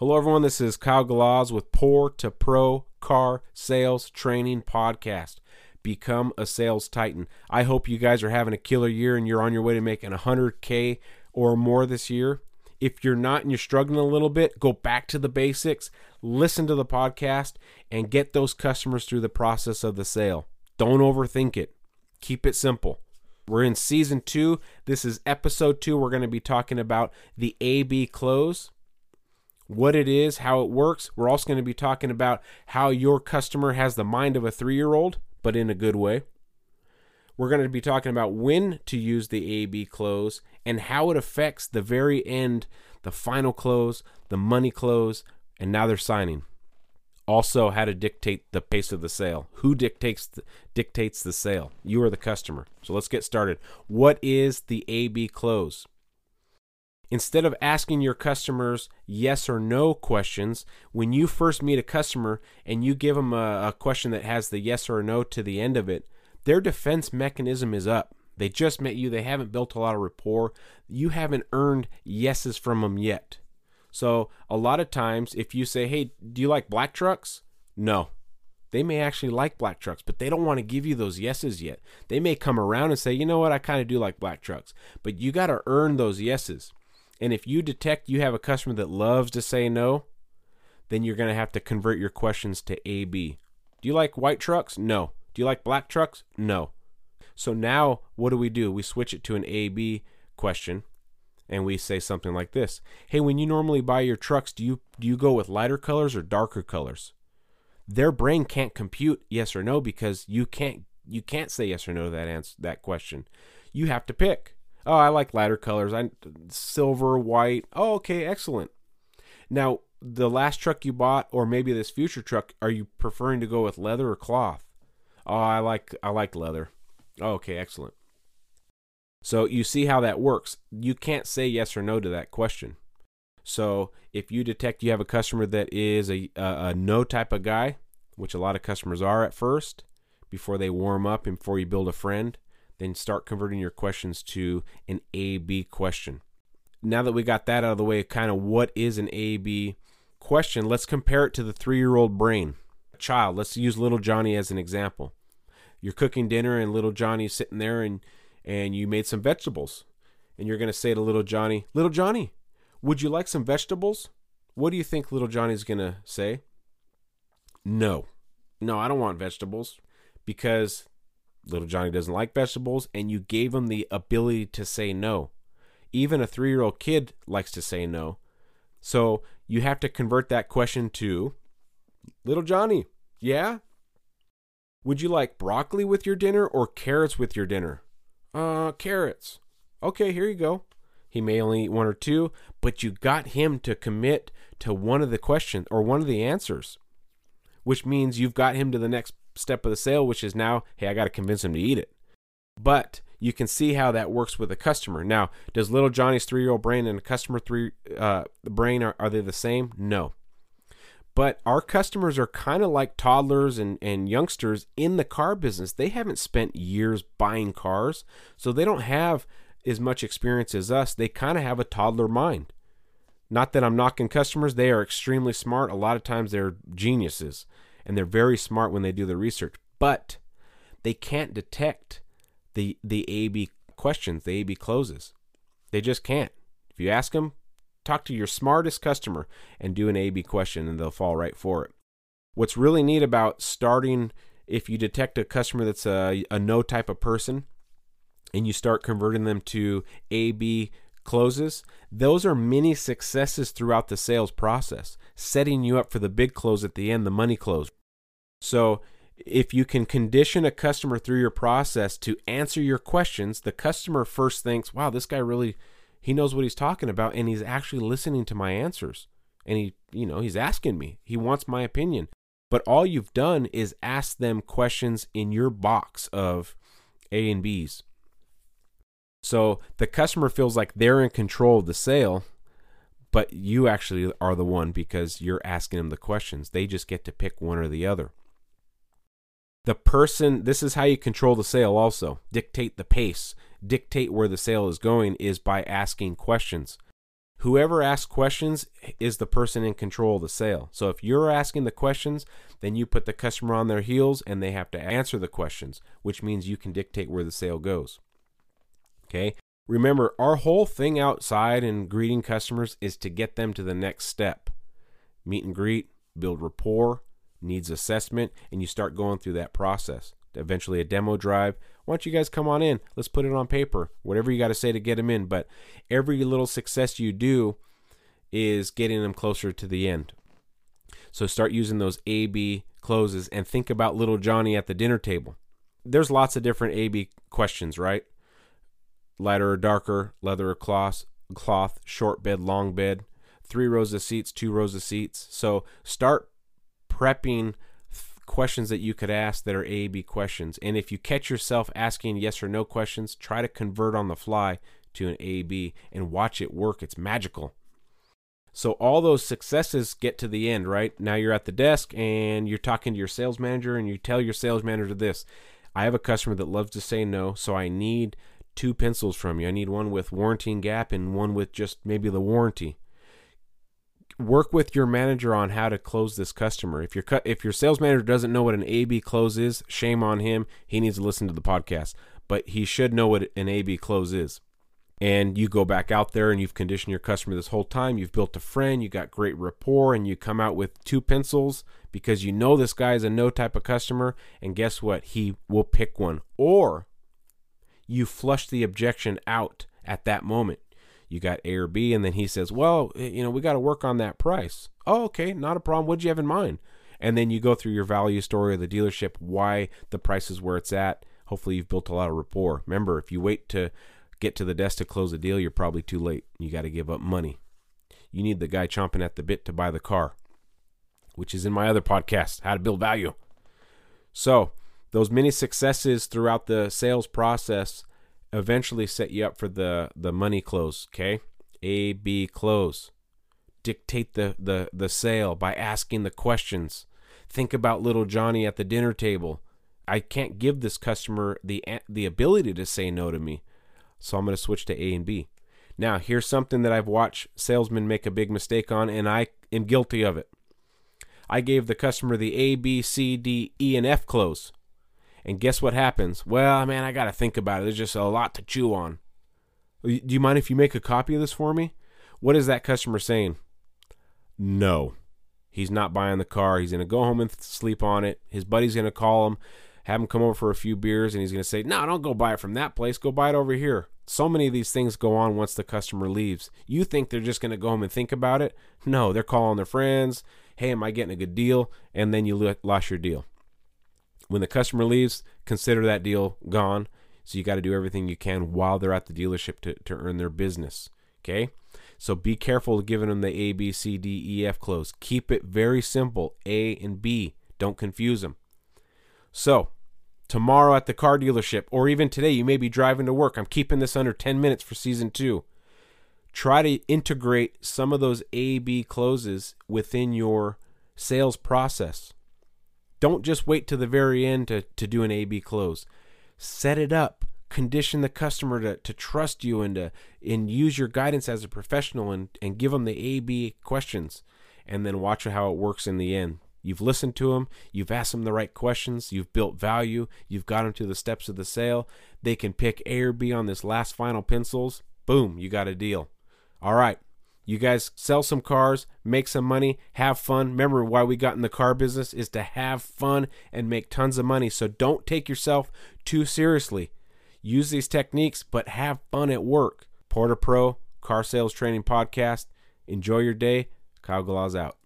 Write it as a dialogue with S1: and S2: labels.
S1: Hello, everyone. This is Kyle Galaz with Poor to Pro Car Sales Training Podcast. Become a sales titan. I hope you guys are having a killer year and you're on your way to making 100K or more this year. If you're not and you're struggling a little bit, go back to the basics, listen to the podcast, and get those customers through the process of the sale. Don't overthink it, keep it simple. We're in season two. This is episode two. We're going to be talking about the A B close what it is, how it works. We're also going to be talking about how your customer has the mind of a three year old, but in a good way. We're going to be talking about when to use the A B close and how it affects the very end, the final close, the money close, and now they're signing. Also, how to dictate the pace of the sale. Who dictates the, dictates the sale? You are the customer. So let's get started. What is the A B close? Instead of asking your customers yes or no questions, when you first meet a customer and you give them a, a, question that has the yes or no to the end of it, their defense mechanism is up. They just met you, they haven't built a lot of rapport, you haven't earned yeses from them yet. So, a lot of times, if you say, Hey, do you like black trucks? No. They may actually like black trucks, but they don't want to give you those yeses yet. They may come around and say, You know what, I kind of do like black trucks. But you got to earn those yeses. And if you detect you have a customer that loves to say no, then you're going to have to convert your questions to AB. Do you like white trucks? No. Do you like black trucks? No. So now what do we do? We switch it to an AB question and we say something like this. Hey, when you normally buy your trucks, do you do you go with lighter colors or darker colors? Their brain can't compute yes or no because you can't you can't say yes or no to that answer that question. You have to pick. Oh, I like lighter colors. I silver, white. Oh, okay, excellent. Now, the last truck you bought, or maybe this future truck, are you preferring to go with leather or cloth? Oh, I like I like leather. Oh, okay, excellent. So you see how that works. You can't say yes or no to that question. So if you detect you have a customer that is a, a, a no type of guy, which a lot of customers are at first, before they warm up and before you build a friend, then start converting your questions to an A B question. Now that we got that out of the way, kind of what is an A B question, let's compare it to the three year old brain. Child, let's use little Johnny as an example. You're cooking dinner and little Johnny's sitting there and, and you made some vegetables. And you're to say to little Johnny, Little Johnny, would you like some vegetables? What do you think little Johnny's to say? No. No, I don't want vegetables because little Johnny doesn't like vegetables, and you gave him the ability to say no. Even a three year old kid likes to say no. So you have to convert that question to Little Johnny, yeah? Would you like broccoli with your dinner or carrots with your dinner? Uh, carrots. Okay, here you go. He may only eat one or two, but you got him to commit to one of the questions or one of the answers, which means you've got him to the next step of the sale, which is now, hey, I got to convince him to eat it. But you can see how that works with a customer. Now, does little Johnny's three year old brain and a customer three uh, brain are, are they the same? No. But our customers are kind of like toddlers and, and youngsters in the car business. They haven't spent years buying cars, so they don't have as much experience as us. They kind of have a toddler mind. Not that I'm knocking customers, they are extremely smart. A lot of times they're geniuses and they're very smart when they do the research, but they can't detect the the AB questions, the AB closes. They just can't. If you ask them, talk to your smartest customer and do an AB question, and they'll fall right for it. What's really neat about starting, if you detect a customer that's a, a no type of person, and you start converting them to AB closes, those are many successes throughout the sales process, setting you up for the big close at the end, the money close. So, if you can condition a customer through your process to answer your questions, the customer first thinks, "Wow, this guy really he knows what he's talking about and he's actually listening to my answers." And he, you know, he's asking me. He wants my opinion. But all you've done is ask them questions in your box of A and B's. So the customer feels like they're in control of the sale, but you actually are the one because you're asking them the questions. They just get to pick one or the other. The person, this is how you control the sale also. Dictate the pace, dictate where the sale is going is by asking questions. whoever asks questions is the person in control of the sale. So if you're asking the questions, then you put the customer on their heels and they have to answer the questions, which means you can dictate where the sale goes. Okay? Remember, our whole thing outside and greeting customers is to get them to the next step. Meet and greet, build rapport, needs assessment, and you start going through that process. Eventually, a demo drive. Why don't you guys come on in? Let's put it on paper. Whatever you got to say to get them in. But every little success you do is getting them closer to the end. So start using those A B closes and think about little Johnny at the dinner table. There's lots of different A B questions, right? Lighter or darker, leather or cloth, cloth, short bed, long bed, three rows of seats, two rows of seats. So start prepping questions that you could ask that are A B questions. And if you catch yourself asking yes or no questions, try to convert on the fly to an A B and watch it work. It's magical. So all those successes get to the end, right? Now you're at the desk and you're talking to your sales manager and you tell your sales manager this. I have a customer that loves to say no, so I need two pencils from you. I need one with warranty and gap and one with just maybe the warranty work with your manager on how to close this customer. If your if your sales manager doesn't know what an AB close is, shame on him. He needs to listen to the podcast, but he should know what an AB close is. And you go back out there and you've conditioned your customer this whole time. You've built a friend, you got great rapport, and you come out with two pencils because you know this guy is a no type of customer. And guess what? He will pick one. Or you flush the objection out at that moment you got A or B, and then he says, "Well, you know, we got to work on that price." Oh, okay, not a problem. What'd you have in mind? And then you go through your value story of the dealership, why the price is where it's at. Hopefully, you've built a lot of rapport. Remember, if you wait to get to the desk to close a deal, you're probably too late. You got to give up money. You need the guy chomping at the bit to buy the car, which is in my other podcast, How to Build Value. So, those many successes throughout the sales process eventually set you up for the the money close okay? A b close. Dictate the the the sale by asking the questions. Think about little johnny at the dinner table. I can't give this customer the the ability to say no to me so i'm going to switch to a and b. Now here's something that i've watched salesmen make a big mistake on and i am guilty of it. I gave the customer the a b c d e and f close and guess what happens? Well, man, I got to think about it. There's just a lot to chew on. Do you mind if you make a copy of this for me? What is that customer saying? No. He's not buying the car. He's going to go home and sleep on it. His buddy's going to call him, have him come over for a few beers, and he's going to say, No, don't go buy it from that place. Go buy it over here. So many of these things go on once the customer leaves. You think they're just going to go home and think about it? No, they're calling their friends. Hey, am I getting a good deal? And then you lost your deal. When the customer leaves, consider that deal gone. So you got to do everything you can while they're at the dealership to, to earn their business. Okay? So be careful giving them the A, B, C, D, E, F close. Keep it very simple A and B. Don't confuse them. So, tomorrow at the car dealership, or even today, you may be driving to work. I'm keeping this under 10 minutes for season two. Try to integrate some of those A, B closes within your sales process. Don't just wait to the very end to, to do an A B close. Set it up. Condition the customer to, to trust you and to and use your guidance as a professional and, and give them the A B questions and then watch how it works in the end. You've listened to them, you've asked them the right questions, you've built value, you've got them to the steps of the sale. They can pick A or B on this last final pencils. Boom, you got a deal. All right, you guys sell some cars, make some money, have fun. Remember why we got in the car business is to have fun and make tons of money. So don't take yourself too seriously. Use these techniques, but have fun at work. Poor to Pro Car Sales Training Podcast. Enjoy your day. Kyle Galaz out.